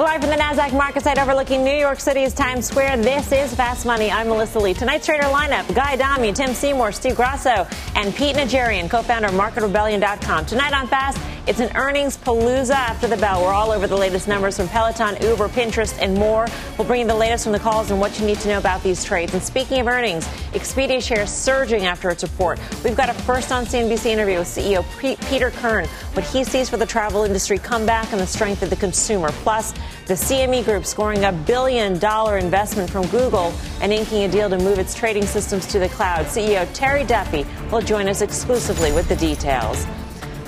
Live from the NASDAQ market site overlooking New York City's Times Square, this is Fast Money. I'm Melissa Lee. Tonight's trader lineup Guy Adami, Tim Seymour, Steve Grasso, and Pete Najarian, co founder of MarketRebellion.com. Tonight on Fast, it's an earnings palooza after the bell. We're all over the latest numbers from Peloton, Uber, Pinterest, and more. We'll bring you the latest from the calls and what you need to know about these trades. And speaking of earnings, Expedia shares surging after its report. We've got a first on CNBC interview with CEO Peter Kern, what he sees for the travel industry comeback and the strength of the consumer. Plus, the CME Group scoring a billion dollar investment from Google and inking a deal to move its trading systems to the cloud. CEO Terry Duffy will join us exclusively with the details.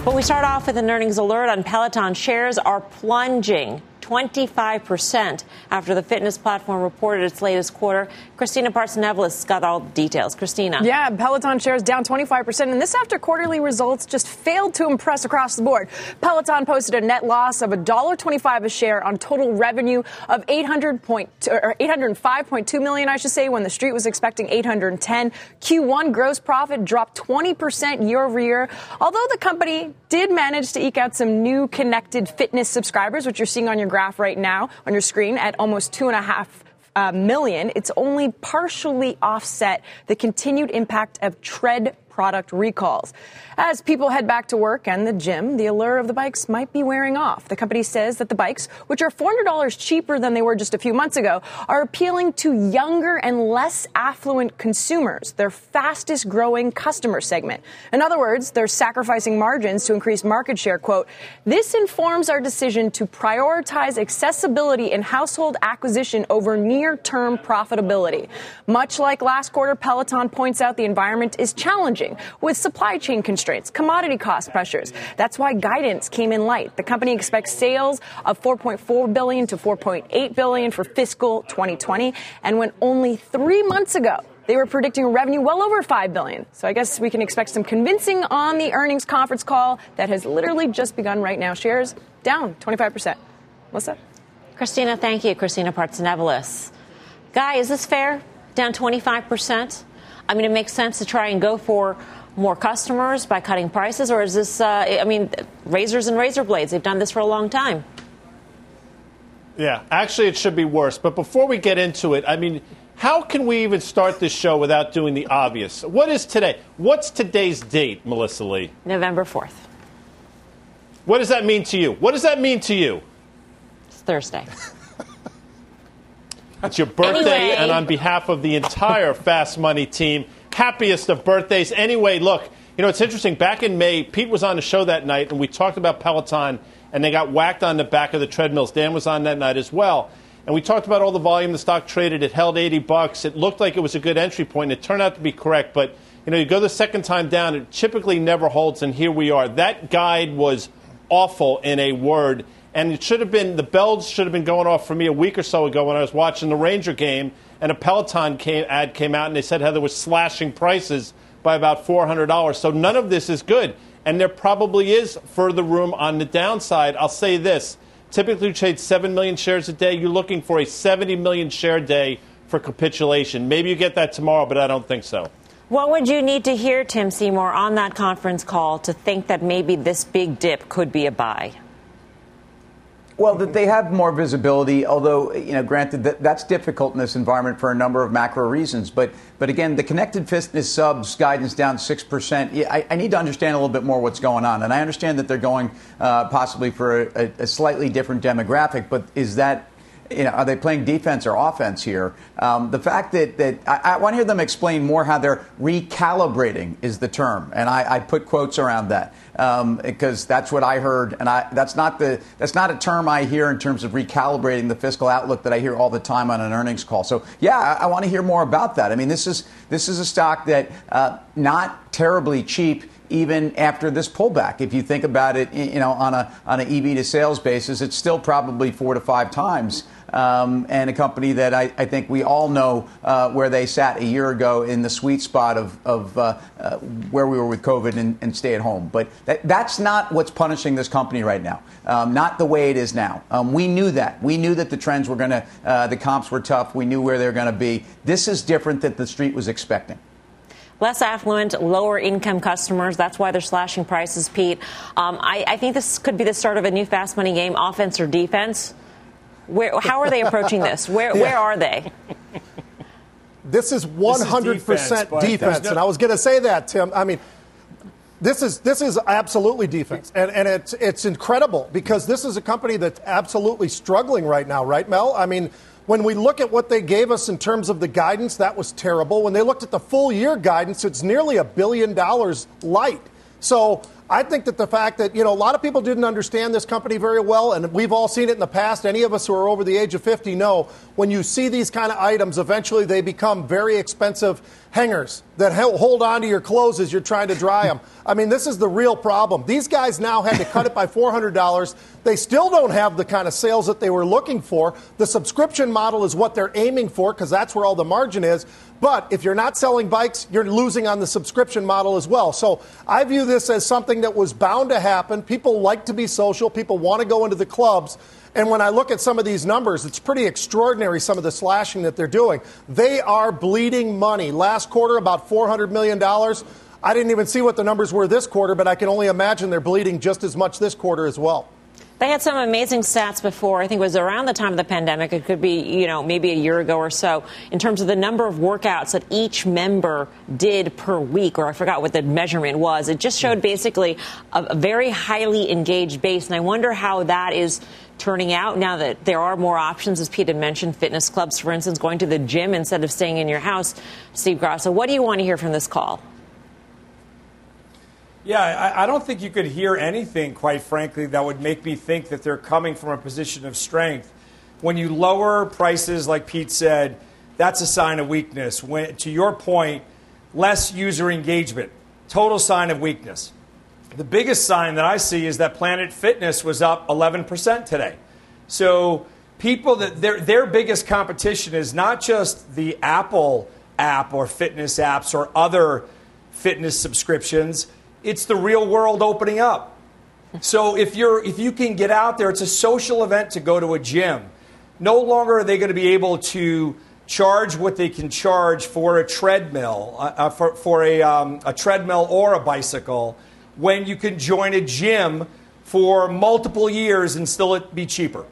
But we start off with an earnings alert on Peloton. Shares are plunging 25% after the fitness platform reported its latest quarter. Christina Partsinevelos got all the details. Christina. Yeah, Peloton shares down 25%, and this after quarterly results just failed to impress across the board. Peloton posted a net loss of $1.25 a share on total revenue of 800 point, or 805.2 million, I should say, when the street was expecting 810. Q1 gross profit dropped 20% year over year, although the company did manage to eke out some new connected fitness subscribers, which you're seeing on your graph right now on your screen at almost two and a half uh, million. It's only partially offset the continued impact of tread product recalls. As people head back to work and the gym, the allure of the bikes might be wearing off. The company says that the bikes, which are $400 cheaper than they were just a few months ago, are appealing to younger and less affluent consumers, their fastest growing customer segment. In other words, they're sacrificing margins to increase market share. Quote, this informs our decision to prioritize accessibility and household acquisition over near term profitability. Much like last quarter, Peloton points out the environment is challenging challenging with supply chain constraints, commodity cost pressures. That's why guidance came in light. The company expects sales of 4.4 billion to 4.8 billion for fiscal 2020, and when only three months ago they were predicting revenue well over 5 billion. So I guess we can expect some convincing on the earnings conference call that has literally just begun right now. Shares down 25%. Melissa? Christina, thank you. Christina Partsinevelos. Guy, is this fair? Down 25%? I mean, it makes sense to try and go for more customers by cutting prices, or is this, uh, I mean, razors and razor blades, they've done this for a long time. Yeah, actually, it should be worse. But before we get into it, I mean, how can we even start this show without doing the obvious? What is today? What's today's date, Melissa Lee? November 4th. What does that mean to you? What does that mean to you? It's Thursday. It's your birthday, anyway. and on behalf of the entire Fast Money team, happiest of birthdays. Anyway, look, you know, it's interesting. Back in May, Pete was on the show that night, and we talked about Peloton, and they got whacked on the back of the treadmills. Dan was on that night as well. And we talked about all the volume the stock traded. It held 80 bucks. It looked like it was a good entry point. It turned out to be correct. But, you know, you go the second time down, it typically never holds, and here we are. That guide was awful in a word. And it should have been, the bells should have been going off for me a week or so ago when I was watching the Ranger game and a Peloton came, ad came out and they said Heather was slashing prices by about $400. So none of this is good. And there probably is further room on the downside. I'll say this typically you trade 7 million shares a day. You're looking for a 70 million share day for capitulation. Maybe you get that tomorrow, but I don't think so. What would you need to hear, Tim Seymour, on that conference call to think that maybe this big dip could be a buy? Well, that they have more visibility, although, you know, granted that that's difficult in this environment for a number of macro reasons. But, but again, the connected fitness subs guidance down 6%. I, I need to understand a little bit more what's going on. And I understand that they're going uh, possibly for a, a slightly different demographic, but is that you know, are they playing defense or offense here? Um, the fact that, that I, I, want to hear them explain more how they're recalibrating is the term, and I, I put quotes around that um, because that's what I heard, and I, that's not the that's not a term I hear in terms of recalibrating the fiscal outlook that I hear all the time on an earnings call. So yeah, I, I want to hear more about that. I mean, this is this is a stock that uh, not terribly cheap even after this pullback. If you think about it, you know, on a on an EV to sales basis, it's still probably four to five times um, and a company that I, I, think we all know uh, where they sat a year ago in the sweet spot of, of uh, uh, where we were with COVID and, and, stay at home. But that, that's not what's punishing this company right now, um, not the way it is now. Um, we knew that. We knew that the trends were going to, uh, the comps were tough. We knew where they were going to be. This is different than the street was expecting less affluent, lower income customers. That's why they're slashing prices, Pete. Um, I, I, think this could be the start of a new fast money game, offense or defense. Where, how are they approaching this? Where, yeah. where are they? This is 100% defense, defense. No- and I was going to say that, Tim. I mean, this is this is absolutely defense, and and it's it's incredible because this is a company that's absolutely struggling right now, right, Mel? I mean, when we look at what they gave us in terms of the guidance, that was terrible. When they looked at the full year guidance, it's nearly a billion dollars light. So I think that the fact that, you know, a lot of people didn't understand this company very well, and we've all seen it in the past. Any of us who are over the age of 50 know when you see these kind of items, eventually they become very expensive hangers that hold on to your clothes as you're trying to dry them. I mean, this is the real problem. These guys now had to cut it by $400. They still don't have the kind of sales that they were looking for. The subscription model is what they're aiming for because that's where all the margin is. But if you're not selling bikes, you're losing on the subscription model as well. So I view this as something that was bound to happen. People like to be social, people want to go into the clubs. And when I look at some of these numbers, it's pretty extraordinary some of the slashing that they're doing. They are bleeding money. Last quarter, about $400 million. I didn't even see what the numbers were this quarter, but I can only imagine they're bleeding just as much this quarter as well. They had some amazing stats before. I think it was around the time of the pandemic. It could be, you know, maybe a year ago or so, in terms of the number of workouts that each member did per week, or I forgot what the measurement was. It just showed basically a, a very highly engaged base. And I wonder how that is turning out now that there are more options, as Pete had mentioned, fitness clubs, for instance, going to the gym instead of staying in your house. Steve Grasso, what do you want to hear from this call? Yeah, I, I, don't think you could hear anything, quite frankly, that would make me think that they're coming from a position of strength. When you lower prices, like Pete said, that's a sign of weakness. When, to your point, less user engagement, total sign of weakness. The biggest sign that I see is that Planet Fitness was up 11% today. So people that their their biggest competition is not just the Apple app or fitness apps or other fitness subscriptions it's the real world opening up. So if you're if you can get out there, it's a social event to go to a gym. No longer are they going to be able to charge what they can charge for a treadmill, uh, uh, for, for a, um, a treadmill or a bicycle, when you can join a gym for multiple years and still it be cheaper.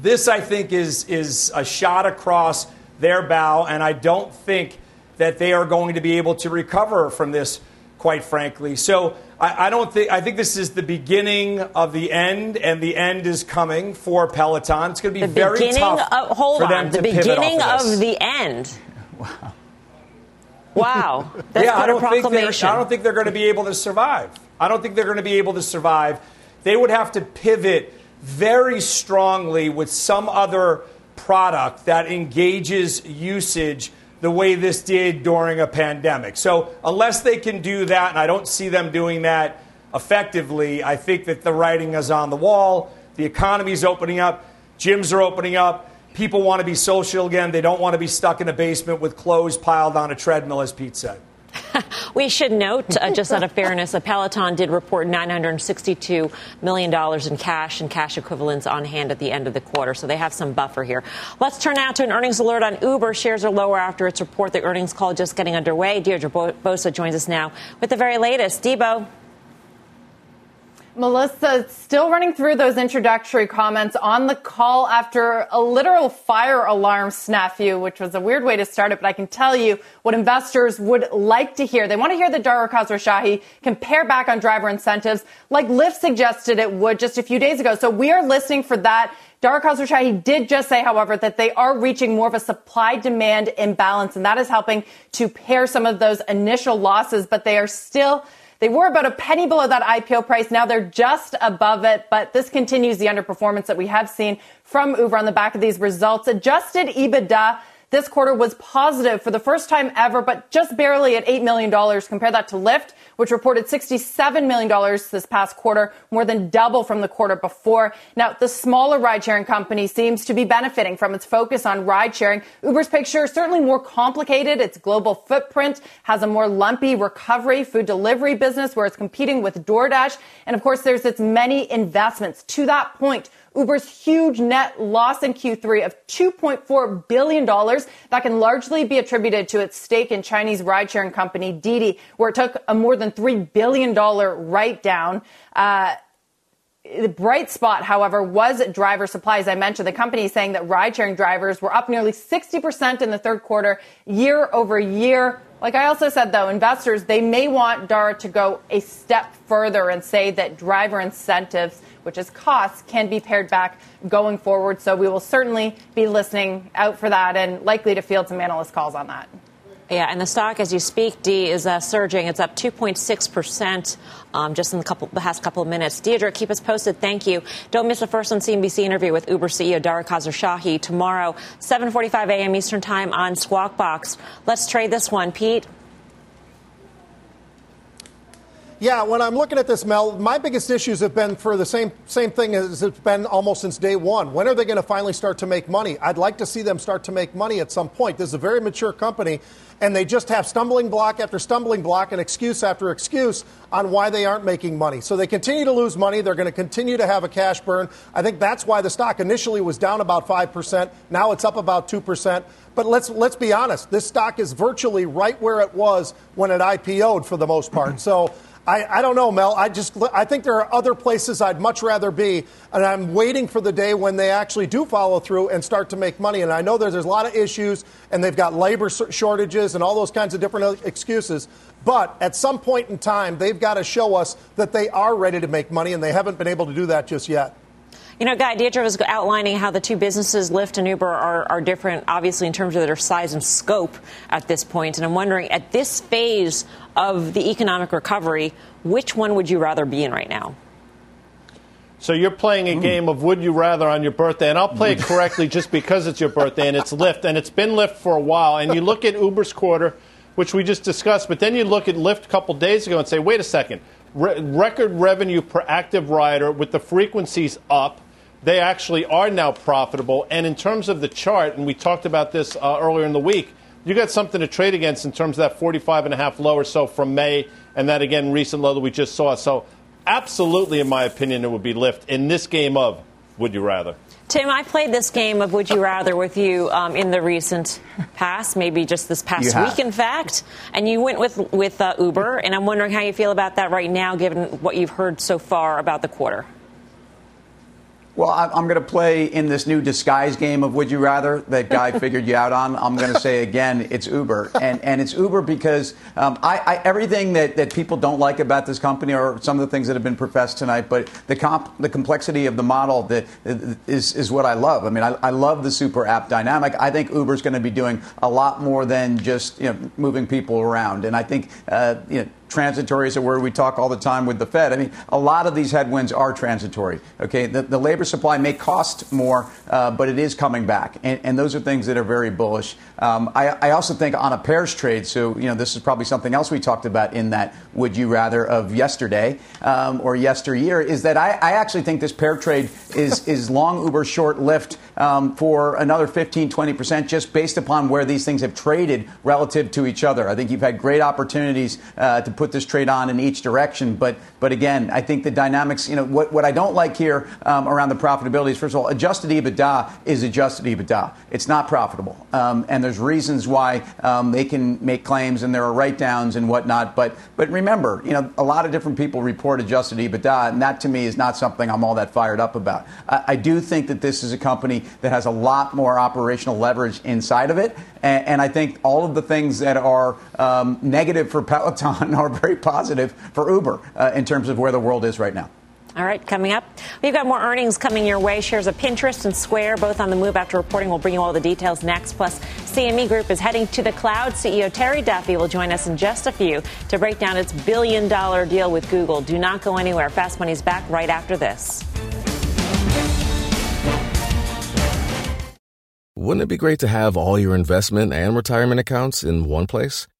This, I think, is, is a shot across their bow, and I don't think that they are going to be able to recover from this quite frankly. So I, I, don't think I think this is the beginning of the end, and the end is coming for Peloton. It's going to be the very tough of, hold for them on, to the beginning of, of the end. Wow. Wow. That's yeah, I don't, think I don't think they're going to be able to survive. I don't think they're going to be able to survive. They would have to pivot very strongly with some other product that engages usage the way this did during a pandemic. So, unless they can do that, and I don't see them doing that effectively, I think that the writing is on the wall. The economy is opening up, gyms are opening up. People want to be social again. They don't want to be stuck in a basement with clothes piled on a treadmill, as Pete said. we should note, uh, just out of fairness, that Peloton did report $962 million in cash and cash equivalents on hand at the end of the quarter, so they have some buffer here. Let's turn now to an earnings alert on Uber. Shares are lower after its report. The earnings call just getting underway. Deirdre Bosa joins us now with the very latest. Debo. Melissa, still running through those introductory comments on the call after a literal fire alarm snafu, which was a weird way to start it, but I can tell you what investors would like to hear. They want to hear that Dara Khosrowshahi can pare back on driver incentives like Lyft suggested it would just a few days ago. So we are listening for that. Dara Khosrowshahi did just say, however, that they are reaching more of a supply demand imbalance, and that is helping to pare some of those initial losses, but they are still they were about a penny below that IPO price. Now they're just above it, but this continues the underperformance that we have seen from Uber on the back of these results. Adjusted EBITDA this quarter was positive for the first time ever, but just barely at $8 million. Compare that to Lyft, which reported $67 million this past quarter, more than double from the quarter before. Now, the smaller ride sharing company seems to be benefiting from its focus on ride sharing. Uber's picture is certainly more complicated. Its global footprint has a more lumpy recovery food delivery business where it's competing with DoorDash. And of course, there's its many investments. To that point, Uber's huge net loss in Q3 of $2.4 billion. That can largely be attributed to its stake in Chinese ride sharing company Didi, where it took a more than $3 billion write down. Uh, the bright spot, however, was driver supply. As I mentioned, the company is saying that ride sharing drivers were up nearly 60% in the third quarter, year over year. Like I also said, though, investors, they may want Dara to go a step further and say that driver incentives, which is costs, can be pared back going forward. So we will certainly be listening out for that and likely to field some analyst calls on that. Yeah, and the stock, as you speak, D, is uh, surging. It's up 2.6% um, just in the, couple, the past couple of minutes. Deirdre, keep us posted. Thank you. Don't miss the first on CNBC interview with Uber CEO Dara Khosrowshahi tomorrow, 7.45 a.m. Eastern Time on Squawk Box. Let's trade this one. Pete? Yeah, when I'm looking at this, Mel, my biggest issues have been for the same same thing as it's been almost since day one. When are they going to finally start to make money? I'd like to see them start to make money at some point. This is a very mature company, and they just have stumbling block after stumbling block and excuse after excuse on why they aren't making money. So they continue to lose money. They're going to continue to have a cash burn. I think that's why the stock initially was down about 5%. Now it's up about 2%. But let's let's be honest. This stock is virtually right where it was when it IPO'd for the most part. So I, I don't know, Mel. I just I think there are other places I'd much rather be, and I'm waiting for the day when they actually do follow through and start to make money. And I know there's, there's a lot of issues, and they've got labor shortages and all those kinds of different uh, excuses. But at some point in time, they've got to show us that they are ready to make money, and they haven't been able to do that just yet. You know, Guy Deirdre was outlining how the two businesses, Lyft and Uber, are, are different, obviously, in terms of their size and scope at this point. And I'm wondering, at this phase of the economic recovery, which one would you rather be in right now? So you're playing a hmm. game of would you rather on your birthday, and I'll play it correctly just because it's your birthday and it's Lyft, and it's been Lyft for a while. And you look at Uber's quarter, which we just discussed, but then you look at Lyft a couple days ago and say, wait a second, Re- record revenue per active rider with the frequencies up they actually are now profitable. And in terms of the chart, and we talked about this uh, earlier in the week, you got something to trade against in terms of that 45 and a half low or so from May, and that again recent low that we just saw. So, absolutely, in my opinion, it would be Lyft in this game of Would You Rather. Tim, I played this game of Would You Rather with you um, in the recent past, maybe just this past week, in fact. And you went with with uh, Uber, and I'm wondering how you feel about that right now, given what you've heard so far about the quarter. Well, I'm going to play in this new disguise game of Would You Rather that Guy figured you out on. I'm going to say again, it's Uber. And, and it's Uber because um, I, I, everything that, that people don't like about this company are some of the things that have been professed tonight, but the, comp, the complexity of the model that is, is what I love. I mean, I, I love the super app dynamic. I think Uber's going to be doing a lot more than just you know, moving people around. And I think uh, you know, transitory is a word we talk all the time with the Fed. I mean, a lot of these headwinds are transitory. Okay, the, the labor supply may cost more, uh, but it is coming back, and, and, those are things that are very bullish. Um, I, I, also think on a pairs trade, so you know, this is probably something else we talked about in that would you rather of yesterday um, or yesteryear is that I, I, actually think this pair trade is is long Uber, short Lyft um, for another 15, 20 percent, just based upon where these things have traded relative to each other. I think you've had great opportunities uh, to put this trade on in each direction. But but again, I think the dynamics. You know what what I don't like here um, around the profitability is first of all, adjusted EBITDA is adjusted EBITDA. It's not profitable, um, and there's reasons why um, they can make claims and there are write downs and whatnot. But but remember, you know, a lot of different people report adjusted EBITDA, and that to me is not something I'm all that fired up about. I, I do think that this is a company that has a lot more operational leverage inside of it, and, and I think all of the things that are um, negative for Peloton are very positive for Uber uh, in terms of where the world is right now. All right, coming up, we've got more earnings coming your way. Shares of Pinterest and Square both on the move after reporting. We'll bring you all the details next. Plus, CME Group is heading to the cloud. CEO Terry Duffy will join us in just a few to break down its billion dollar deal with Google. Do not go anywhere. Fast Money's back right after this. Wouldn't it be great to have all your investment and retirement accounts in one place?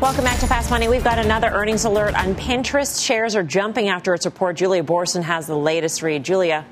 Welcome back to Fast Money. We've got another earnings alert on Pinterest. Shares are jumping after its report. Julia Boorstin has the latest read. Julia.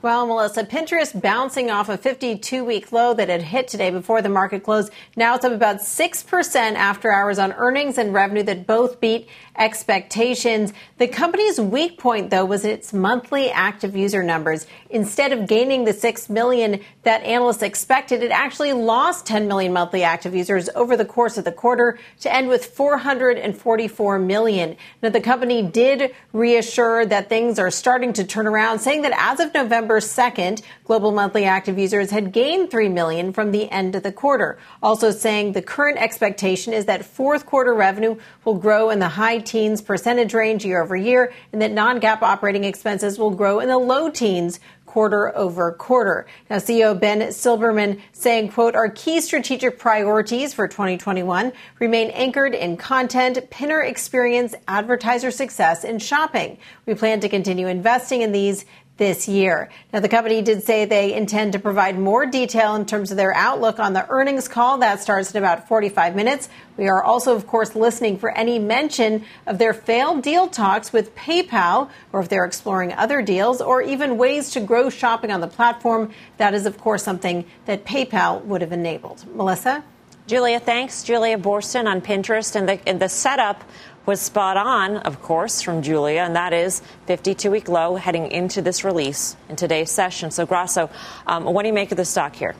Well, Melissa, Pinterest bouncing off a 52 week low that had hit today before the market closed. Now it's up about 6% after hours on earnings and revenue that both beat expectations. The company's weak point, though, was its monthly active user numbers. Instead of gaining the 6 million that analysts expected, it actually lost 10 million monthly active users over the course of the quarter to end with 444 million. Now, the company did reassure that things are starting to turn around, saying that as of November, November 2nd, global monthly active users had gained 3 million from the end of the quarter. Also saying the current expectation is that fourth quarter revenue will grow in the high teens percentage range year over year and that non-GAAP operating expenses will grow in the low teens quarter over quarter. Now, CEO Ben Silbermann saying, quote, our key strategic priorities for 2021 remain anchored in content, pinner experience, advertiser success, and shopping. We plan to continue investing in these this year. Now, the company did say they intend to provide more detail in terms of their outlook on the earnings call. That starts in about 45 minutes. We are also, of course, listening for any mention of their failed deal talks with PayPal, or if they're exploring other deals, or even ways to grow shopping on the platform. That is, of course, something that PayPal would have enabled. Melissa? Julia, thanks. Julia Boorstin on Pinterest. And the, and the setup was spot on, of course, from Julia, and that is 52 week low heading into this release in today's session. So, Grasso, um, what do you make of the stock here?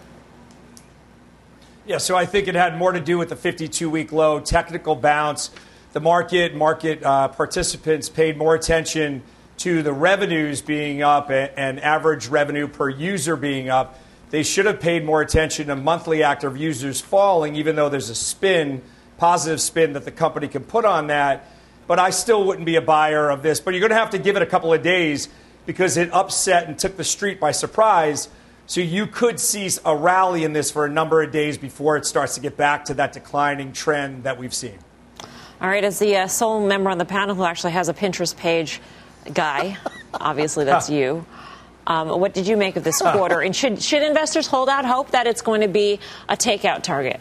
Yeah, so I think it had more to do with the 52 week low, technical bounce. The market, market uh, participants paid more attention to the revenues being up and average revenue per user being up. They should have paid more attention to monthly active users falling, even though there's a spin positive spin that the company can put on that. But I still wouldn't be a buyer of this. But you're going to have to give it a couple of days because it upset and took the street by surprise. So you could see a rally in this for a number of days before it starts to get back to that declining trend that we've seen. All right, as the uh, sole member on the panel who actually has a Pinterest page, guy, obviously that's you. Um, what did you make of this quarter? And should, should investors hold out hope that it's going to be a takeout target?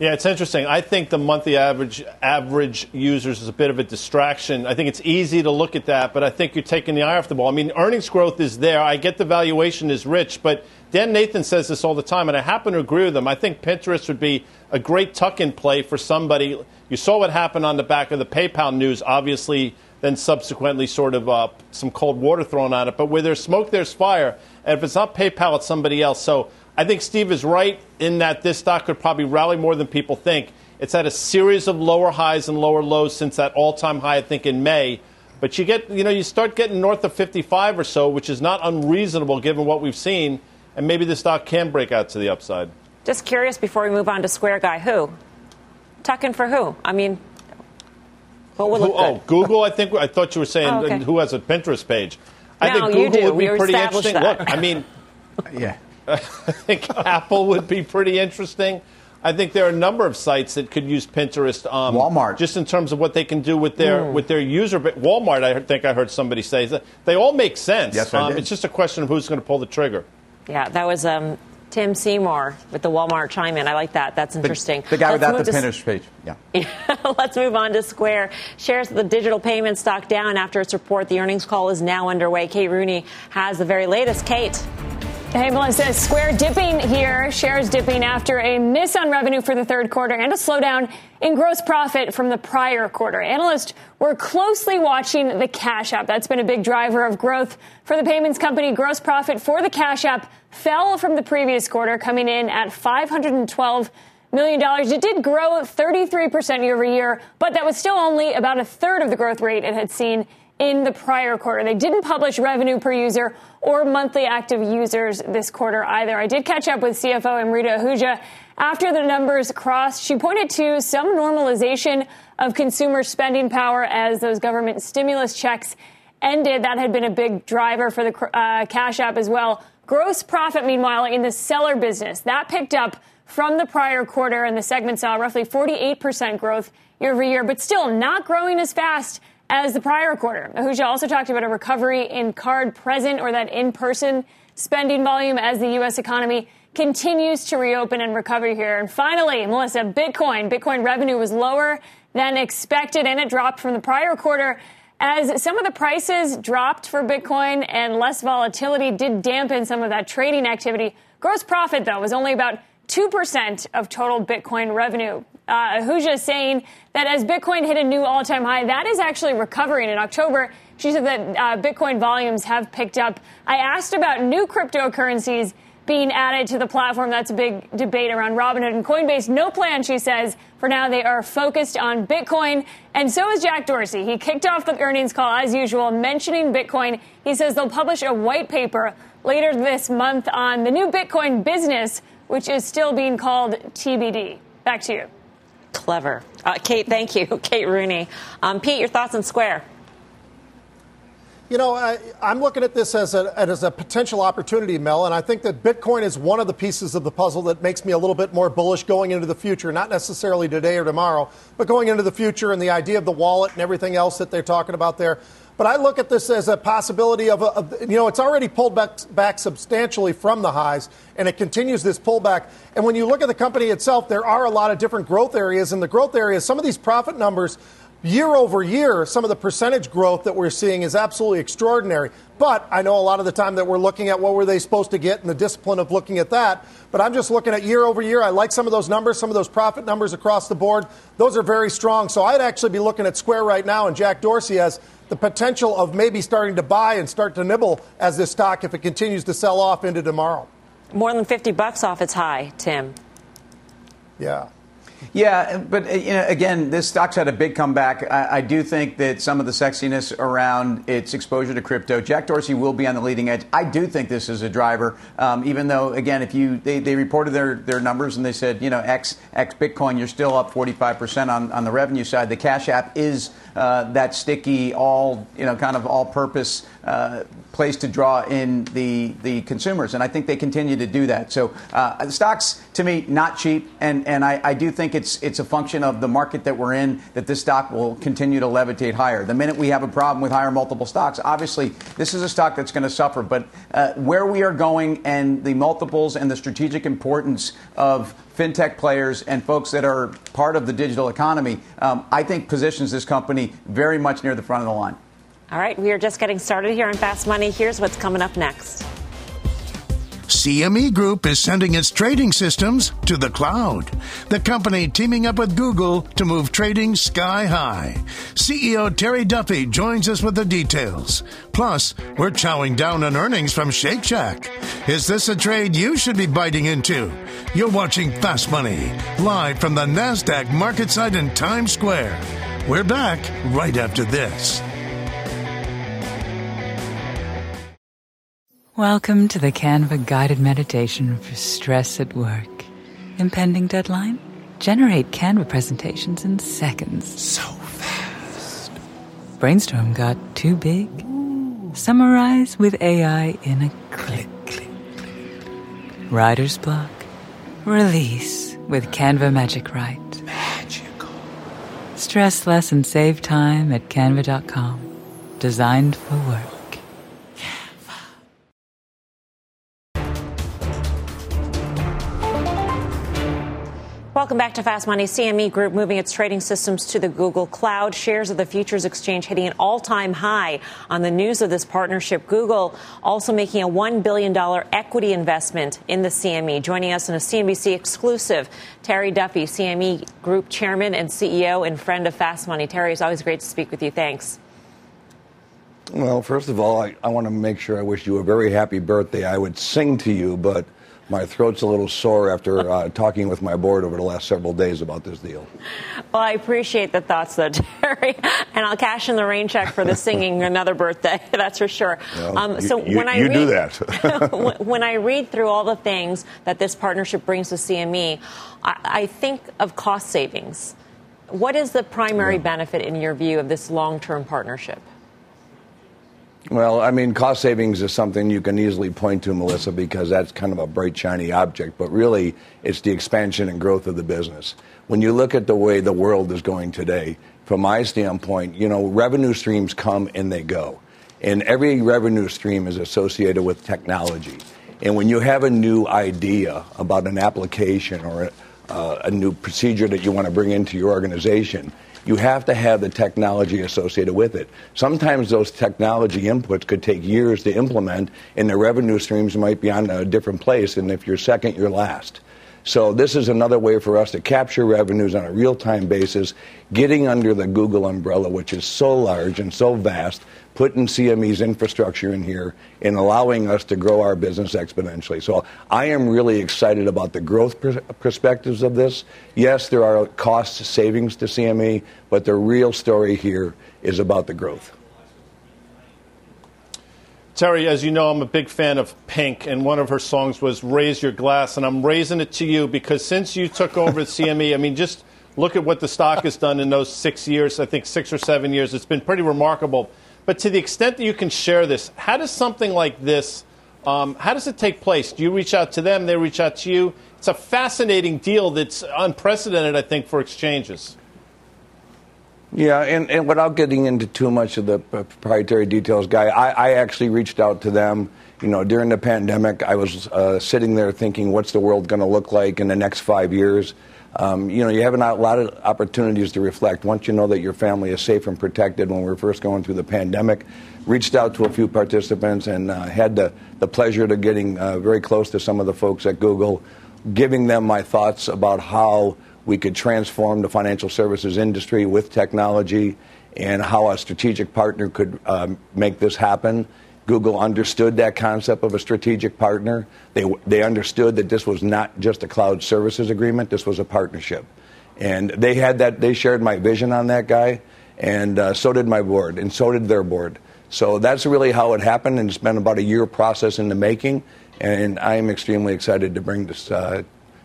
Yeah, it's interesting. I think the monthly average average users is a bit of a distraction. I think it's easy to look at that, but I think you're taking the eye off the ball. I mean, earnings growth is there. I get the valuation is rich, but Dan Nathan says this all the time, and I happen to agree with him. I think Pinterest would be a great tuck-in play for somebody. You saw what happened on the back of the PayPal news, obviously. Then subsequently, sort of uh, some cold water thrown on it. But where there's smoke, there's fire. And if it's not PayPal, it's somebody else. So I think Steve is right in that this stock could probably rally more than people think. It's had a series of lower highs and lower lows since that all-time high, I think, in May. But you get, you know, you start getting north of 55 or so, which is not unreasonable given what we've seen, and maybe the stock can break out to the upside. Just curious before we move on to Square Guy, who? Tucking for who? I mean, what would look who, Oh, Google. I think I thought you were saying oh, okay. who has a Pinterest page. I no, think Google would be we pretty interesting. That. Look, I mean, yeah. I think Apple would be pretty interesting. I think there are a number of sites that could use Pinterest. Um, Walmart, just in terms of what they can do with their mm. with their user. But Walmart, I think I heard somebody say that they all make sense. Yes, I um, did. It's just a question of who's going to pull the trigger. Yeah, that was um, Tim Seymour with the Walmart chime in. I like that. That's interesting. The, the guy Let's without the Pinterest page. Yeah. yeah. Let's move on to Square. Shares of the digital payment stock down after its report. The earnings call is now underway. Kate Rooney has the very latest. Kate. Hey, Melissa. Square dipping here. Shares dipping after a miss on revenue for the third quarter and a slowdown in gross profit from the prior quarter. Analysts were closely watching the Cash App. That's been a big driver of growth for the payments company. Gross profit for the Cash App fell from the previous quarter, coming in at 512 million dollars. It did grow 33% year over year, but that was still only about a third of the growth rate it had seen in the prior quarter. They didn't publish revenue per user or monthly active users this quarter either. I did catch up with CFO Amrita Ahuja after the numbers crossed. She pointed to some normalization of consumer spending power as those government stimulus checks ended. That had been a big driver for the uh, Cash App as well. Gross profit, meanwhile, in the seller business, that picked up from the prior quarter, and the segment saw roughly 48% growth year over year, but still not growing as fast as the prior quarter. Ahuja also talked about a recovery in card present or that in person spending volume as the U.S. economy continues to reopen and recover here. And finally, Melissa, Bitcoin. Bitcoin revenue was lower than expected and it dropped from the prior quarter as some of the prices dropped for Bitcoin and less volatility did dampen some of that trading activity. Gross profit, though, was only about 2% of total Bitcoin revenue. Uh, Ahuja saying that as Bitcoin hit a new all time high, that is actually recovering in October. She said that uh, Bitcoin volumes have picked up. I asked about new cryptocurrencies being added to the platform. That's a big debate around Robinhood and Coinbase. No plan, she says. For now, they are focused on Bitcoin. And so is Jack Dorsey. He kicked off the earnings call as usual, mentioning Bitcoin. He says they'll publish a white paper later this month on the new Bitcoin business, which is still being called TBD. Back to you. Clever. Uh, Kate, thank you. Kate Rooney. Um, Pete, your thoughts on Square? You know, I, am looking at this as a, as a potential opportunity, Mel, and I think that Bitcoin is one of the pieces of the puzzle that makes me a little bit more bullish going into the future. Not necessarily today or tomorrow, but going into the future and the idea of the wallet and everything else that they're talking about there. But I look at this as a possibility of, a, of, you know, it's already pulled back, back substantially from the highs, and it continues this pullback. And when you look at the company itself, there are a lot of different growth areas. And the growth areas, some of these profit numbers, year over year, some of the percentage growth that we're seeing is absolutely extraordinary. But I know a lot of the time that we're looking at what were they supposed to get and the discipline of looking at that. But I'm just looking at year over year. I like some of those numbers, some of those profit numbers across the board. Those are very strong. So I'd actually be looking at Square right now and Jack Dorsey as the potential of maybe starting to buy and start to nibble as this stock if it continues to sell off into tomorrow. More than 50 bucks off its high, Tim. Yeah. Yeah, but uh, you know, again, this stock's had a big comeback. I, I, do think that some of the sexiness around its exposure to crypto, Jack Dorsey will be on the leading edge. I do think this is a driver, um, even though, again, if you they, they reported their, their numbers and they said, you know, X X Bitcoin, you're still up 45 percent on on the revenue side. The Cash App is uh, that sticky, all you know, kind of all-purpose uh, place to draw in the the consumers, and I think they continue to do that. So uh, the stocks, to me, not cheap, and and I, I do think it's it's a function of the market that we're in that this stock will continue to levitate higher. The minute we have a problem with higher multiple stocks, obviously this is a stock that's going to suffer. But uh, where we are going and the multiples and the strategic importance of fintech players and folks that are part of the digital economy, um, I think positions this company very much near the front of the line. All right, we are just getting started here on Fast Money. Here's what's coming up next. CME Group is sending its trading systems to the cloud. The company teaming up with Google to move trading sky high. CEO Terry Duffy joins us with the details. Plus, we're chowing down on earnings from Shake Shack. Is this a trade you should be biting into? You're watching Fast Money, live from the NASDAQ market site in Times Square. We're back right after this. Welcome to the Canva guided meditation for stress at work. Impending deadline? Generate Canva presentations in seconds. So fast. Brainstorm got too big? Ooh. Summarize with AI in a click. click, click. Writer's block? Release with Canva Magic Write. Stress less and save time at canva.com. Designed for work. Welcome back to Fast Money. CME Group moving its trading systems to the Google Cloud. Shares of the futures exchange hitting an all time high on the news of this partnership. Google also making a $1 billion equity investment in the CME. Joining us in a CNBC exclusive, Terry Duffy, CME Group Chairman and CEO and friend of Fast Money. Terry, it's always great to speak with you. Thanks. Well, first of all, I, I want to make sure I wish you a very happy birthday. I would sing to you, but my throat's a little sore after uh, talking with my board over the last several days about this deal. Well, I appreciate the thoughts, though, Terry, and I'll cash in the rain check for the singing another birthday. That's for sure. Well, um, so you, when I read, do that, when I read through all the things that this partnership brings to CME, I, I think of cost savings. What is the primary yeah. benefit, in your view, of this long-term partnership? Well, I mean, cost savings is something you can easily point to, Melissa, because that's kind of a bright, shiny object. But really, it's the expansion and growth of the business. When you look at the way the world is going today, from my standpoint, you know, revenue streams come and they go. And every revenue stream is associated with technology. And when you have a new idea about an application or a, uh, a new procedure that you want to bring into your organization, you have to have the technology associated with it. Sometimes those technology inputs could take years to implement, and the revenue streams might be on a different place, and if you're second, you're last. So this is another way for us to capture revenues on a real-time basis, getting under the Google umbrella, which is so large and so vast, putting CME's infrastructure in here and allowing us to grow our business exponentially. So I am really excited about the growth perspectives of this. Yes, there are cost savings to CME, but the real story here is about the growth. Terry, as you know, I'm a big fan of Pink, and one of her songs was Raise Your Glass, and I'm raising it to you because since you took over CME, I mean, just look at what the stock has done in those six years, I think six or seven years. It's been pretty remarkable. But to the extent that you can share this, how does something like this, um, how does it take place? Do you reach out to them? They reach out to you? It's a fascinating deal that's unprecedented, I think, for exchanges. Yeah, and, and without getting into too much of the proprietary details, Guy, I, I actually reached out to them. You know, during the pandemic, I was uh, sitting there thinking, what's the world going to look like in the next five years? Um, you know, you have a lot of opportunities to reflect. Once you know that your family is safe and protected when we were first going through the pandemic, reached out to a few participants and uh, had the, the pleasure to getting uh, very close to some of the folks at Google, giving them my thoughts about how we could transform the financial services industry with technology and how a strategic partner could um, make this happen. Google understood that concept of a strategic partner. They, they understood that this was not just a cloud services agreement, this was a partnership. And they had that, they shared my vision on that guy, and uh, so did my board, and so did their board. So that's really how it happened, and it's been about a year process in the making. And I am extremely excited to bring this uh,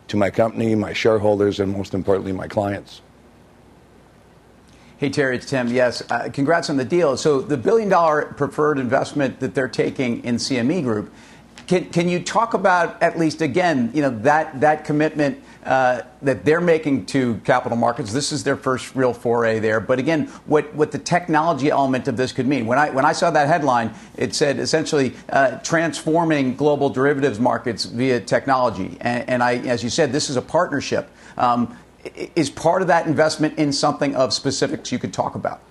to my company, my shareholders, and most importantly, my clients. Hey, Terry, it's Tim. Yes, uh, congrats on the deal. So, the billion dollar preferred investment that they're taking in CME Group, can, can you talk about at least again, you know, that, that commitment? Uh, that they're making to capital markets. This is their first real foray there. But again, what, what the technology element of this could mean. When I, when I saw that headline, it said essentially uh, transforming global derivatives markets via technology. And, and, I, as you said, this is a partnership. Um, is part of that investment in something of specifics you could talk about?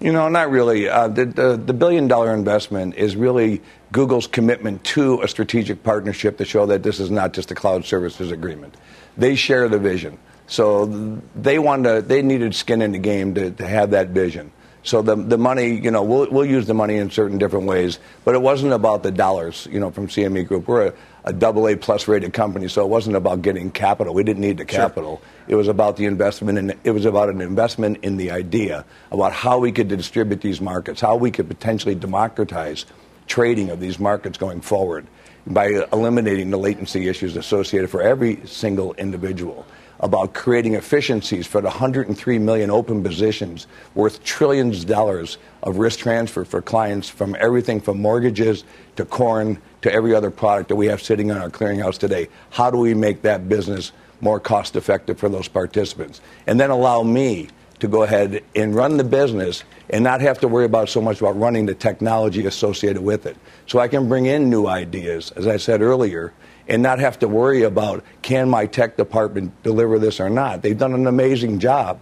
You know, not really. Uh, the, the, the, billion dollar investment is really Google's commitment to a strategic partnership to show that this is not just a cloud services agreement. They share the vision. So they wanted they needed skin in the game to, to have that vision. So the, the money, you know, we'll, we'll use the money in certain different ways, but it wasn't about the dollars, you know, from CME Group. We're a, a double A plus rated company, so it wasn't about getting capital. We didn't need the capital. Sure. It was about the investment, and it was about an investment in the idea about how we could distribute these markets, how we could potentially democratize trading of these markets going forward by eliminating the latency issues associated for every single individual about creating efficiencies for the 103 million open positions worth trillions of dollars of risk transfer for clients from everything from mortgages to corn to every other product that we have sitting on our clearinghouse today. How do we make that business more cost effective for those participants? And then allow me to go ahead and run the business and not have to worry about so much about running the technology associated with it. So I can bring in new ideas, as I said earlier, and not have to worry about can my tech department deliver this or not. They've done an amazing job.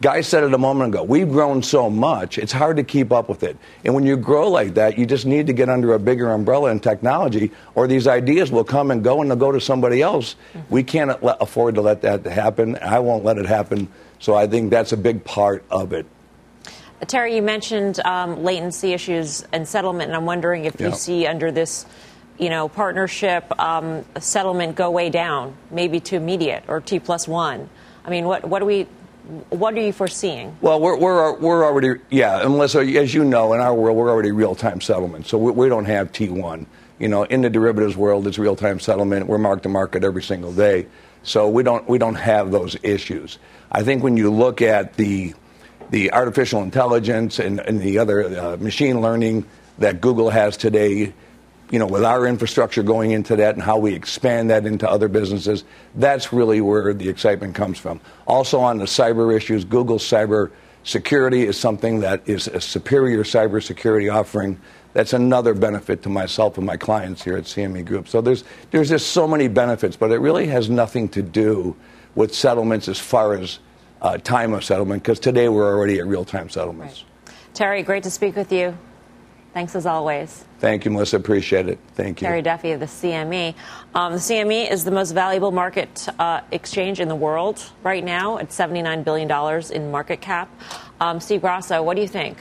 Guy said it a moment ago. We've grown so much, it's hard to keep up with it. And when you grow like that, you just need to get under a bigger umbrella in technology, or these ideas will come and go and they'll go to somebody else. We can't afford to let that happen. I won't let it happen. So I think that's a big part of it. Terry, you mentioned um, latency issues and settlement, and I'm wondering if you see under this you know, partnership um, settlement go way down, maybe to immediate or T plus one? I mean, what, what do we, what are you foreseeing? Well, we're, we're, we're already, yeah, unless, as you know, in our world, we're already real time settlement. So we, we don't have T1. You know, in the derivatives world, it's real time settlement. We're mark to market every single day. So we don't, we don't have those issues. I think when you look at the, the artificial intelligence and, and the other uh, machine learning that Google has today, you know, with our infrastructure going into that and how we expand that into other businesses, that's really where the excitement comes from. Also on the cyber issues, Google cyber security is something that is a superior cybersecurity offering. That's another benefit to myself and my clients here at CME Group. So there's there's just so many benefits, but it really has nothing to do with settlements as far as uh, time of settlement, because today we're already at real time settlements. Right. Terry, great to speak with you. Thanks as always. Thank you, Melissa. Appreciate it. Thank you. Terry Duffy of the CME. Um, the CME is the most valuable market uh, exchange in the world right now at $79 billion in market cap. Um, Steve Grasso, what do you think?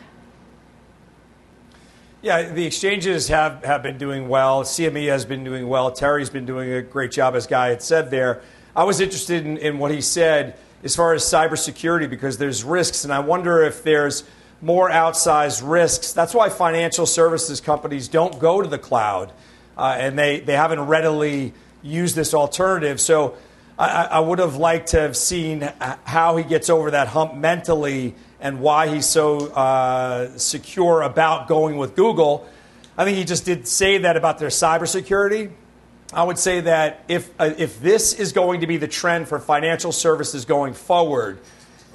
Yeah, the exchanges have, have been doing well. CME has been doing well. Terry's been doing a great job, as Guy had said there. I was interested in, in what he said as far as cybersecurity because there's risks, and I wonder if there's – more outsized risks. That's why financial services companies don't go to the cloud, uh, and they, they haven't readily used this alternative. So I, I, would have liked to have seen how he gets over that hump mentally and why he's so uh, secure about going with Google. I think he just did say that about their cybersecurity. I would say that if, uh, if this is going to be the trend for financial services going forward,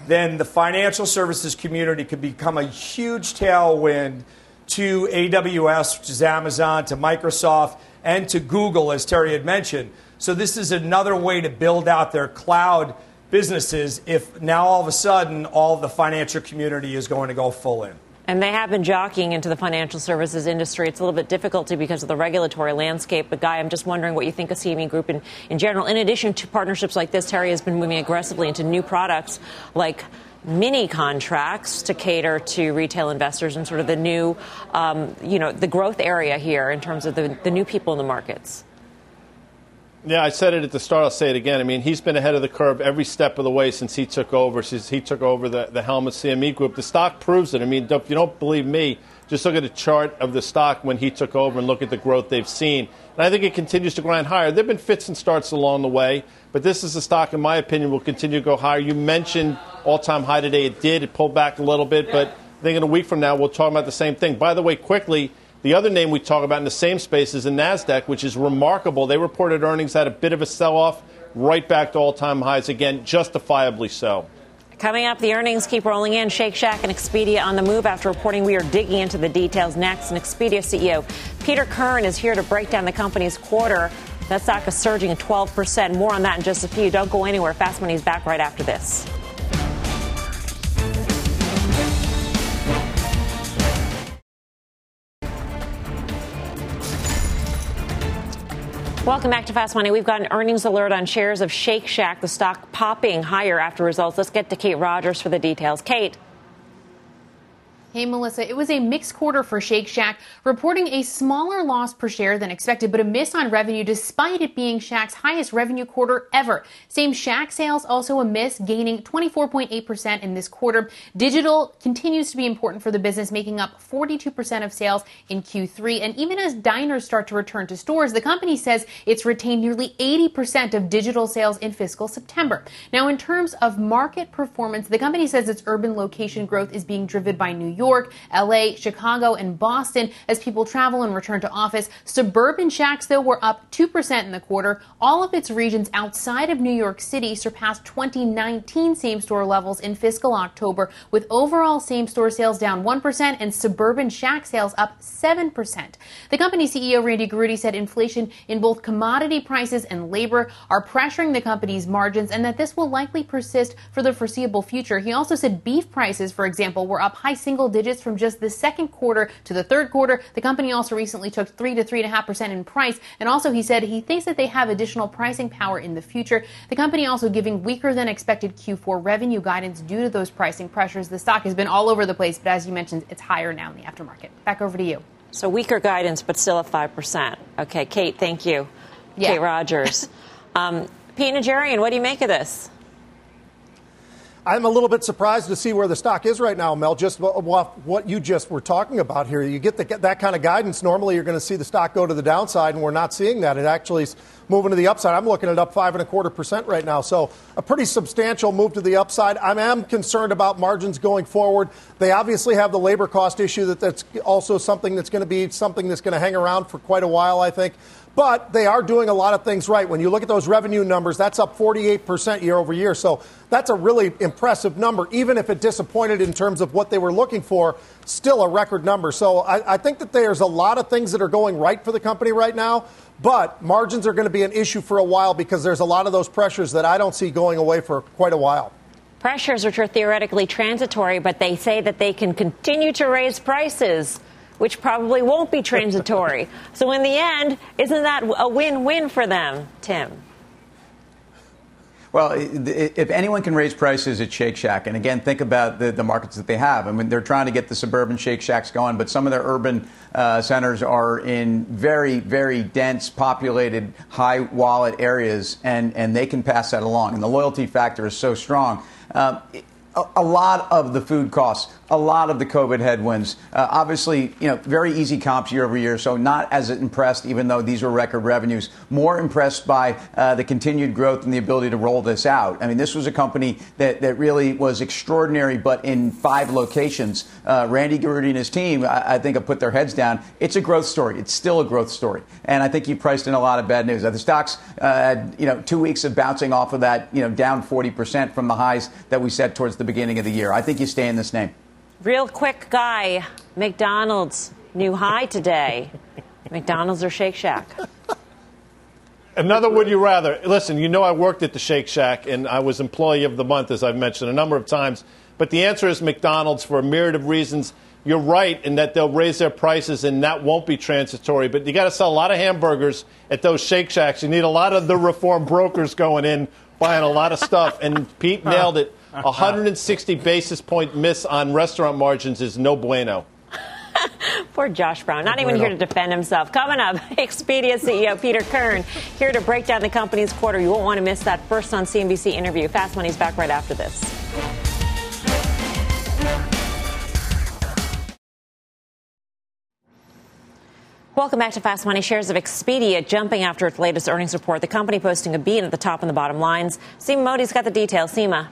then the financial services community could become a huge tailwind to AWS, which is Amazon, to Microsoft, and to Google, as Terry had mentioned. So, this is another way to build out their cloud businesses if now all of a sudden all of the financial community is going to go full in. And they have been jockeying into the financial services industry. It's a little bit difficult because of the regulatory landscape. But, Guy, I'm just wondering what you think of CME Group in, in general. In addition to partnerships like this, Terry has been moving aggressively into new products like mini contracts to cater to retail investors and sort of the new, um, you know, the growth area here in terms of the, the new people in the markets. Yeah, I said it at the start. I'll say it again. I mean, he's been ahead of the curve every step of the way since he took over. Since he took over the, the helm of CME Group, the stock proves it. I mean, if you don't believe me, just look at the chart of the stock when he took over and look at the growth they've seen. And I think it continues to grind higher. There have been fits and starts along the way, but this is a stock, in my opinion, will continue to go higher. You mentioned all-time high today. It did. It pulled back a little bit, but I think in a week from now we'll talk about the same thing. By the way, quickly. The other name we talk about in the same space is the NASDAQ, which is remarkable. They reported earnings had a bit of a sell off, right back to all time highs again, justifiably so. Coming up, the earnings keep rolling in. Shake Shack and Expedia on the move after reporting we are digging into the details next. And Expedia CEO Peter Kern is here to break down the company's quarter. That stock is surging at 12%. More on that in just a few. Don't go anywhere. Fast Money is back right after this. Welcome back to Fast Money. We've got an earnings alert on shares of Shake Shack, the stock popping higher after results. Let's get to Kate Rogers for the details. Kate. Hey, Melissa. It was a mixed quarter for Shake Shack, reporting a smaller loss per share than expected, but a miss on revenue despite it being Shack's highest revenue quarter ever. Same Shack sales also a miss, gaining 24.8% in this quarter. Digital continues to be important for the business, making up 42% of sales in Q3. And even as diners start to return to stores, the company says it's retained nearly 80% of digital sales in fiscal September. Now, in terms of market performance, the company says its urban location growth is being driven by New York, LA, Chicago, and Boston as people travel and return to office. Suburban Shacks, though, were up 2% in the quarter. All of its regions outside of New York City surpassed 2019 same store levels in fiscal October, with overall same store sales down 1% and suburban shack sales up 7%. The company CEO Randy Garutti said inflation in both commodity prices and labor are pressuring the company's margins and that this will likely persist for the foreseeable future. He also said beef prices, for example, were up high single digits from just the second quarter to the third quarter. The company also recently took 3 to 3.5% in price. And also, he said he thinks that they have additional pricing power in the future. The company also giving weaker than expected Q4 revenue guidance due to those pricing pressures. The stock has been all over the place, but as you mentioned, it's higher now in the aftermarket. Back over to you. So weaker guidance, but still at 5%. Okay, Kate, thank you. Yeah. Kate Rogers. um, Pete Najarian, what do you make of this? I'm a little bit surprised to see where the stock is right now, Mel. Just what you just were talking about here. You get the, that kind of guidance. Normally, you're going to see the stock go to the downside, and we're not seeing that. It actually is moving to the upside. I'm looking at up five and a quarter percent right now. So a pretty substantial move to the upside. I am concerned about margins going forward. They obviously have the labor cost issue that that's also something that's going to be something that's going to hang around for quite a while, I think. But they are doing a lot of things right. When you look at those revenue numbers, that's up 48% year over year. So that's a really impressive number. Even if it disappointed in terms of what they were looking for, still a record number. So I, I think that there's a lot of things that are going right for the company right now. But margins are going to be an issue for a while because there's a lot of those pressures that I don't see going away for quite a while. Pressures which are theoretically transitory, but they say that they can continue to raise prices which probably won't be transitory. so, in the end, isn't that a win win for them, Tim? Well, if anyone can raise prices, it's Shake Shack. And again, think about the, the markets that they have. I mean, they're trying to get the suburban Shake Shacks going, but some of their urban uh, centers are in very, very dense, populated, high wallet areas, and, and they can pass that along. And the loyalty factor is so strong. Um, a, a lot of the food costs a lot of the COVID headwinds. Uh, obviously, you know, very easy comps year over year, so not as impressed, even though these were record revenues. More impressed by uh, the continued growth and the ability to roll this out. I mean, this was a company that, that really was extraordinary, but in five locations. Uh, Randy Garutti and his team, I, I, think, have put their heads down. It's a growth story. It's still a growth story, and I think you priced in a lot of bad news. The stocks, uh, you know, two weeks of bouncing off of that, you know, down 40 percent from the highs that we set towards the beginning of the year. I think you stay in this name. Real quick guy, McDonald's new high today. McDonald's or Shake Shack? Another would you rather? Listen, you know I worked at the Shake Shack and I was employee of the month, as I've mentioned a number of times. But the answer is McDonald's for a myriad of reasons. You're right in that they'll raise their prices and that won't be transitory. But you got to sell a lot of hamburgers at those Shake Shacks. You need a lot of the reform brokers going in buying a lot of stuff. And Pete nailed it. 160 basis point miss on restaurant margins is no bueno. Poor Josh Brown, not even here to defend himself. Coming up, Expedia CEO Peter Kern here to break down the company's quarter. You won't want to miss that first on CNBC interview. Fast Money's back right after this. Welcome back to Fast Money. Shares of Expedia jumping after its latest earnings report. The company posting a beat at the top and the bottom lines. Seema Modi's got the details. Seema.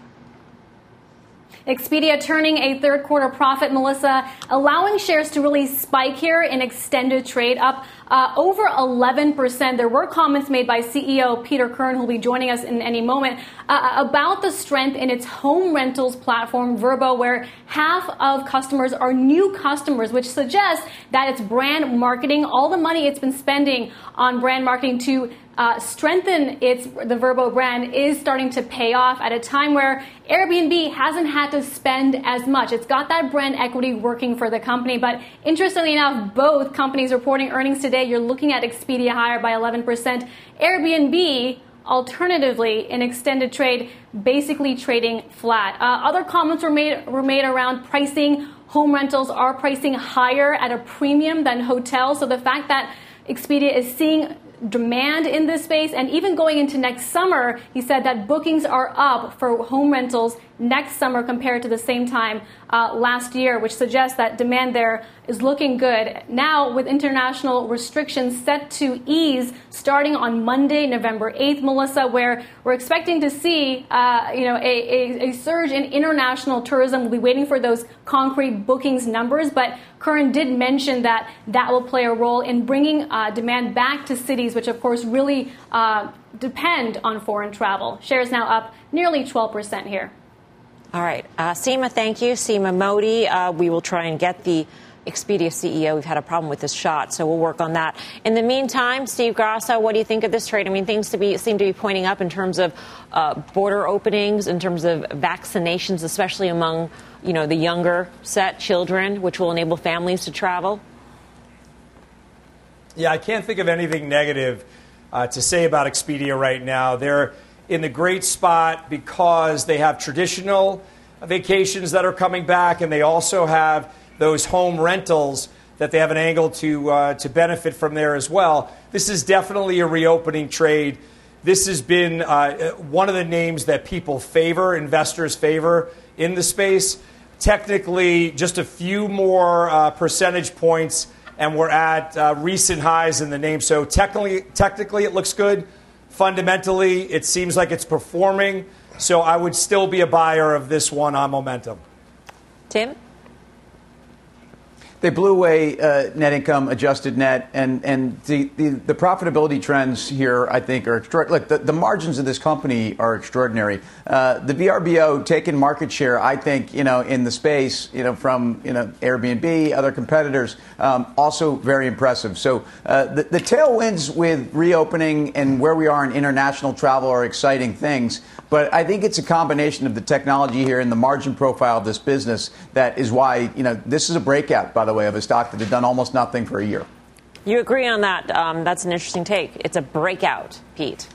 Expedia turning a third quarter profit, Melissa, allowing shares to really spike here in extended trade up uh, over 11%. There were comments made by CEO Peter Kern, who will be joining us in any moment, uh, about the strength in its home rentals platform, Vrbo, where half of customers are new customers, which suggests that its brand marketing, all the money it's been spending on brand marketing to uh, strengthen its the Vrbo brand is starting to pay off at a time where Airbnb hasn't had to spend as much. It's got that brand equity working for the company. But interestingly enough, both companies reporting earnings today. You're looking at Expedia higher by 11%. Airbnb alternatively in extended trade basically trading flat uh, other comments were made were made around pricing home rentals are pricing higher at a premium than hotels so the fact that expedia is seeing demand in this space. And even going into next summer, he said that bookings are up for home rentals next summer compared to the same time uh, last year, which suggests that demand there is looking good. Now, with international restrictions set to ease starting on Monday, November 8th, Melissa, where we're expecting to see, uh, you know, a, a, a, surge in international tourism. We'll be waiting for those concrete bookings numbers, but Kern did mention that that will play a role in bringing uh, demand back to cities, which of course really uh, depend on foreign travel. Shares now up nearly 12% here. All right. Uh, Seema, thank you. Seema Modi. Uh, we will try and get the Expedia CEO. We've had a problem with this shot, so we'll work on that. In the meantime, Steve Grasso, what do you think of this trade? I mean, things to be seem to be pointing up in terms of uh, border openings, in terms of vaccinations, especially among you know the younger set children, which will enable families to travel. Yeah, I can't think of anything negative uh, to say about Expedia right now. They're in the great spot because they have traditional vacations that are coming back, and they also have those home rentals that they have an angle to, uh, to benefit from there as well. This is definitely a reopening trade. This has been uh, one of the names that people favor, investors favor in the space. Technically, just a few more uh, percentage points, and we're at uh, recent highs in the name. So technically, technically, it looks good. Fundamentally, it seems like it's performing. So I would still be a buyer of this one on momentum. Tim? They blew away uh, net income, adjusted net, and and the, the, the profitability trends here, I think, are extraordinary. Look, the, the margins of this company are extraordinary. Uh, the VRBO taking market share, I think, you know, in the space, you know, from you know Airbnb, other competitors, um, also very impressive. So uh, the, the tailwinds with reopening and where we are in international travel are exciting things. But I think it's a combination of the technology here and the margin profile of this business that is why, you know, this is a breakout, by the way, of a stock that had done almost nothing for a year. You agree on that? Um, that's an interesting take. It's a breakout, Pete.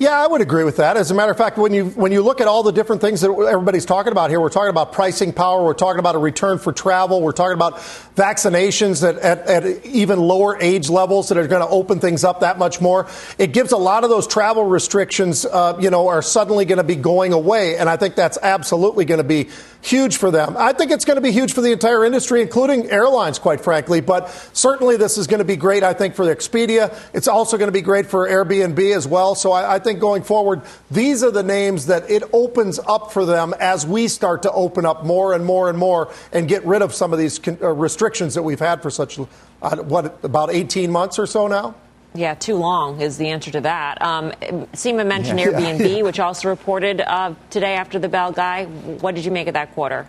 Yeah, I would agree with that. As a matter of fact, when you when you look at all the different things that everybody's talking about here, we're talking about pricing power, we're talking about a return for travel, we're talking about vaccinations at, at, at even lower age levels that are going to open things up that much more. It gives a lot of those travel restrictions, uh, you know, are suddenly going to be going away, and I think that's absolutely going to be huge for them. I think it's going to be huge for the entire industry, including airlines, quite frankly. But certainly, this is going to be great, I think, for Expedia. It's also going to be great for Airbnb as well. So I, I think going forward, these are the names that it opens up for them as we start to open up more and more and more and get rid of some of these con- uh, restrictions that we've had for such, uh, what, about 18 months or so now? Yeah, too long is the answer to that. Um, Seema mentioned yeah. Airbnb, yeah. which also reported uh, today after the bell guy. What did you make of that quarter?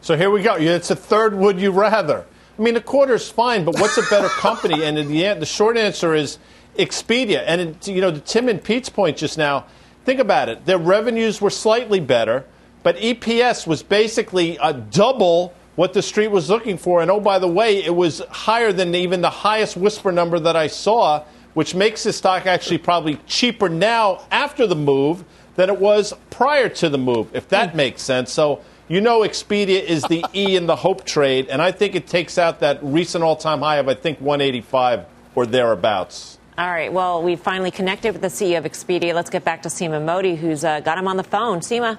So here we go. It's a third would you rather. I mean, the quarter's fine, but what's a better company? And the, the short answer is Expedia. And, it, you know, to Tim and Pete's point just now, think about it. Their revenues were slightly better, but EPS was basically a double what the street was looking for. And oh, by the way, it was higher than even the highest whisper number that I saw, which makes the stock actually probably cheaper now after the move than it was prior to the move, if that mm. makes sense. So you know Expedia is the E in the hope trade, and I think it takes out that recent all time high of, I think, 185 or thereabouts. All right. Well, we finally connected with the CEO of Expedia. Let's get back to Seema Modi, who's uh, got him on the phone. Seema.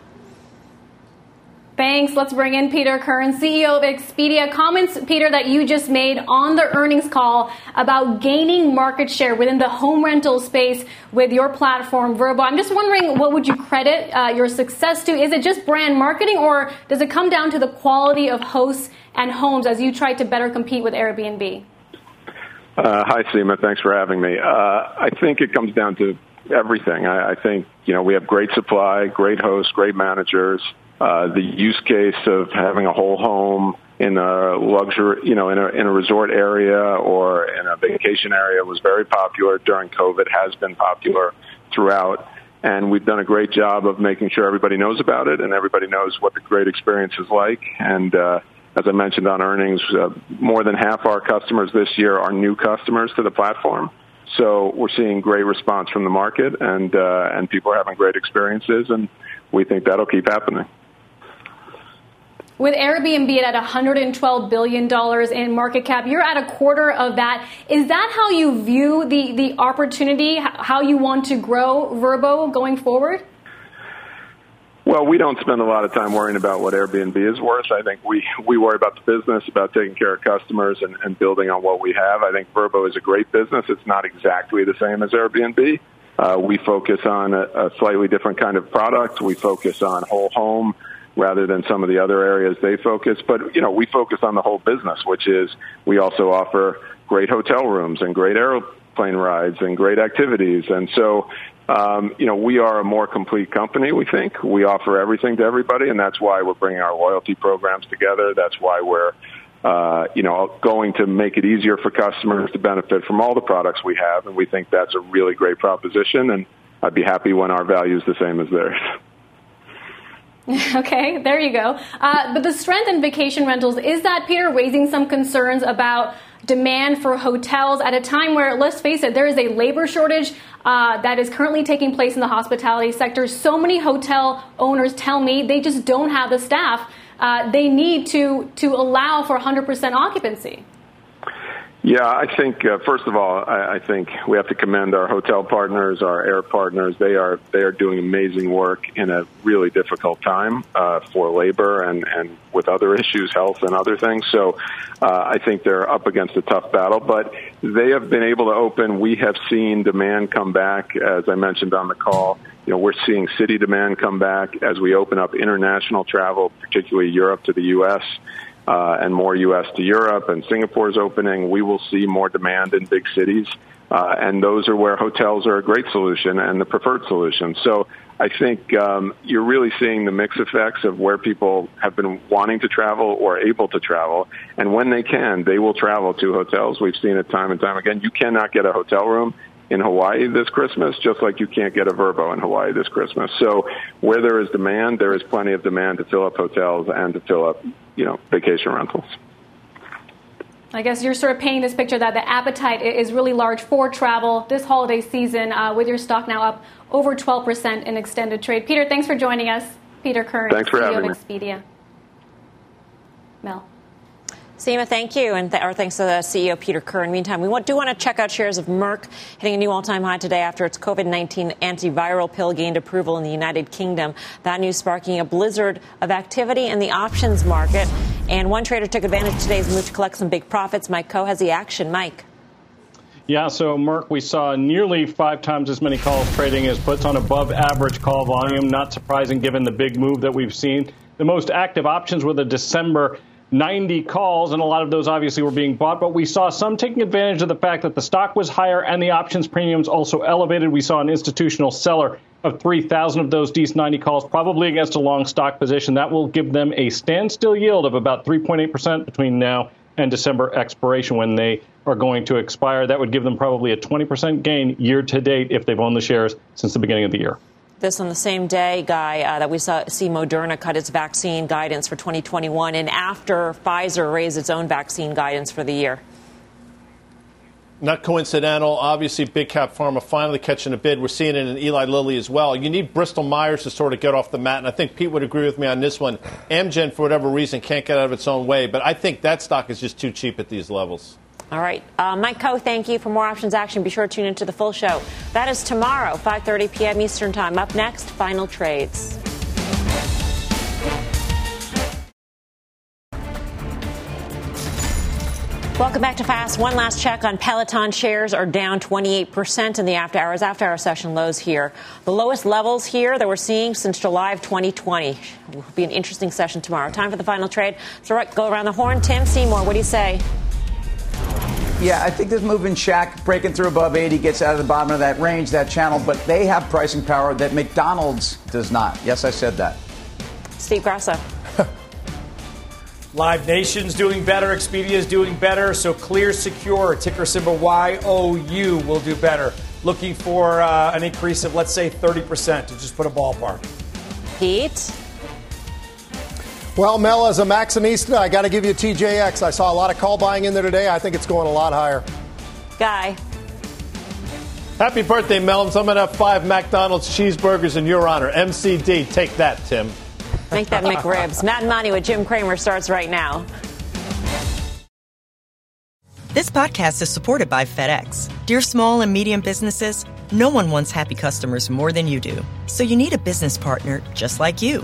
Thanks. Let's bring in Peter Kern, CEO of Expedia. Comments, Peter, that you just made on the earnings call about gaining market share within the home rental space with your platform, Vrbo. I'm just wondering, what would you credit uh, your success to? Is it just brand marketing, or does it come down to the quality of hosts and homes as you try to better compete with Airbnb? Uh, hi, Seema. Thanks for having me. Uh, I think it comes down to everything. I, I think you know we have great supply, great hosts, great managers. Uh, the use case of having a whole home in a luxury, you know, in a, in a resort area or in a vacation area was very popular during COVID, has been popular throughout. And we've done a great job of making sure everybody knows about it and everybody knows what the great experience is like. And, uh, as I mentioned on earnings, uh, more than half our customers this year are new customers to the platform. So we're seeing great response from the market and, uh, and people are having great experiences and we think that'll keep happening. With Airbnb at $112 billion in market cap, you're at a quarter of that. Is that how you view the, the opportunity, how you want to grow Vrbo going forward? Well, we don't spend a lot of time worrying about what Airbnb is worth. I think we, we worry about the business, about taking care of customers and, and building on what we have. I think Vrbo is a great business. It's not exactly the same as Airbnb. Uh, we focus on a, a slightly different kind of product. We focus on whole home rather than some of the other areas they focus. But, you know, we focus on the whole business, which is we also offer great hotel rooms and great airplane rides and great activities. And so, um, you know, we are a more complete company, we think. We offer everything to everybody, and that's why we're bringing our loyalty programs together. That's why we're, uh, you know, going to make it easier for customers to benefit from all the products we have, and we think that's a really great proposition, and I'd be happy when our value is the same as theirs. Okay, there you go. Uh, but the strength in vacation rentals, is that, Peter, raising some concerns about demand for hotels at a time where, let's face it, there is a labor shortage uh, that is currently taking place in the hospitality sector. So many hotel owners tell me they just don't have the staff uh, they need to, to allow for 100% occupancy. Yeah, I think uh, first of all, I, I think we have to commend our hotel partners, our air partners. They are they are doing amazing work in a really difficult time uh, for labor and and with other issues, health and other things. So uh, I think they're up against a tough battle, but they have been able to open. We have seen demand come back, as I mentioned on the call. You know, we're seeing city demand come back as we open up international travel, particularly Europe to the U.S uh, and more U.S. to Europe, and Singapore's opening, we will see more demand in big cities. Uh, and those are where hotels are a great solution and the preferred solution. So I think um, you're really seeing the mix effects of where people have been wanting to travel or able to travel, and when they can, they will travel to hotels. We've seen it time and time again. You cannot get a hotel room in Hawaii this Christmas, just like you can't get a Vrbo in Hawaii this Christmas. So where there is demand, there is plenty of demand to fill up hotels and to fill up, you know, vacation rentals. I guess you're sort of painting this picture that the appetite is really large for travel this holiday season, uh, with your stock now up over 12% in extended trade. Peter, thanks for joining us. Peter Kern, thanks for CEO having of Expedia. Mel. Seema, thank you, and th- our thanks to the CEO Peter Kern. In the meantime, we do want to check out shares of Merck hitting a new all-time high today after its COVID-19 antiviral pill gained approval in the United Kingdom. That news sparking a blizzard of activity in the options market, and one trader took advantage of today's move to collect some big profits. Mike Khouw has the action. Mike. Yeah, so Merck, we saw nearly five times as many calls trading as puts on above average call volume. Not surprising given the big move that we've seen. The most active options were the December 90 calls, and a lot of those obviously were being bought. But we saw some taking advantage of the fact that the stock was higher and the options premiums also elevated. We saw an institutional seller of 3,000 of those DC90 calls, probably against a long stock position. That will give them a standstill yield of about 3.8% between now and December expiration when they are going to expire. That would give them probably a 20% gain year to date if they've owned the shares since the beginning of the year. This on the same day, Guy, uh, that we saw see Moderna cut its vaccine guidance for 2021, and after Pfizer raised its own vaccine guidance for the year. Not coincidental. Obviously, big cap pharma finally catching a bid. We're seeing it in Eli Lilly as well. You need Bristol Myers to sort of get off the mat, and I think Pete would agree with me on this one. Amgen, for whatever reason, can't get out of its own way, but I think that stock is just too cheap at these levels. All right. Uh, Mike Khouw, thank you. For more options action, be sure to tune into the full show. That is tomorrow, 5.30 p.m. Eastern Time. Up next, final trades. Welcome back to Fast. One last check on Peloton shares are down 28% in the after hours. After hour session lows here. The lowest levels here that we're seeing since July of 2020. It Will be an interesting session tomorrow. Time for the final trade. So go around the horn. Tim Seymour, what do you say? Yeah, I think this move in Shack breaking through above 80 gets out of the bottom of that range, that channel, but they have pricing power that McDonald's does not. Yes, I said that. Steve Grasso. Live Nation's doing better, Expedia is doing better, so Clear Secure, ticker symbol YOU, will do better. Looking for uh, an increase of, let's say, 30% to just put a ballpark. Pete? Well, Mel, as a Maxxinista, I got to give you TJX. I saw a lot of call buying in there today. I think it's going a lot higher. Guy. Happy birthday, Mel. I'm going to have five McDonald's cheeseburgers in your honor. MCD. Take that, Tim. Make that McRibs. Mad Money with Jim Cramer starts right now. This podcast is supported by FedEx. Dear small and medium businesses, No one wants happy customers more than you do. So you need a business partner just like you.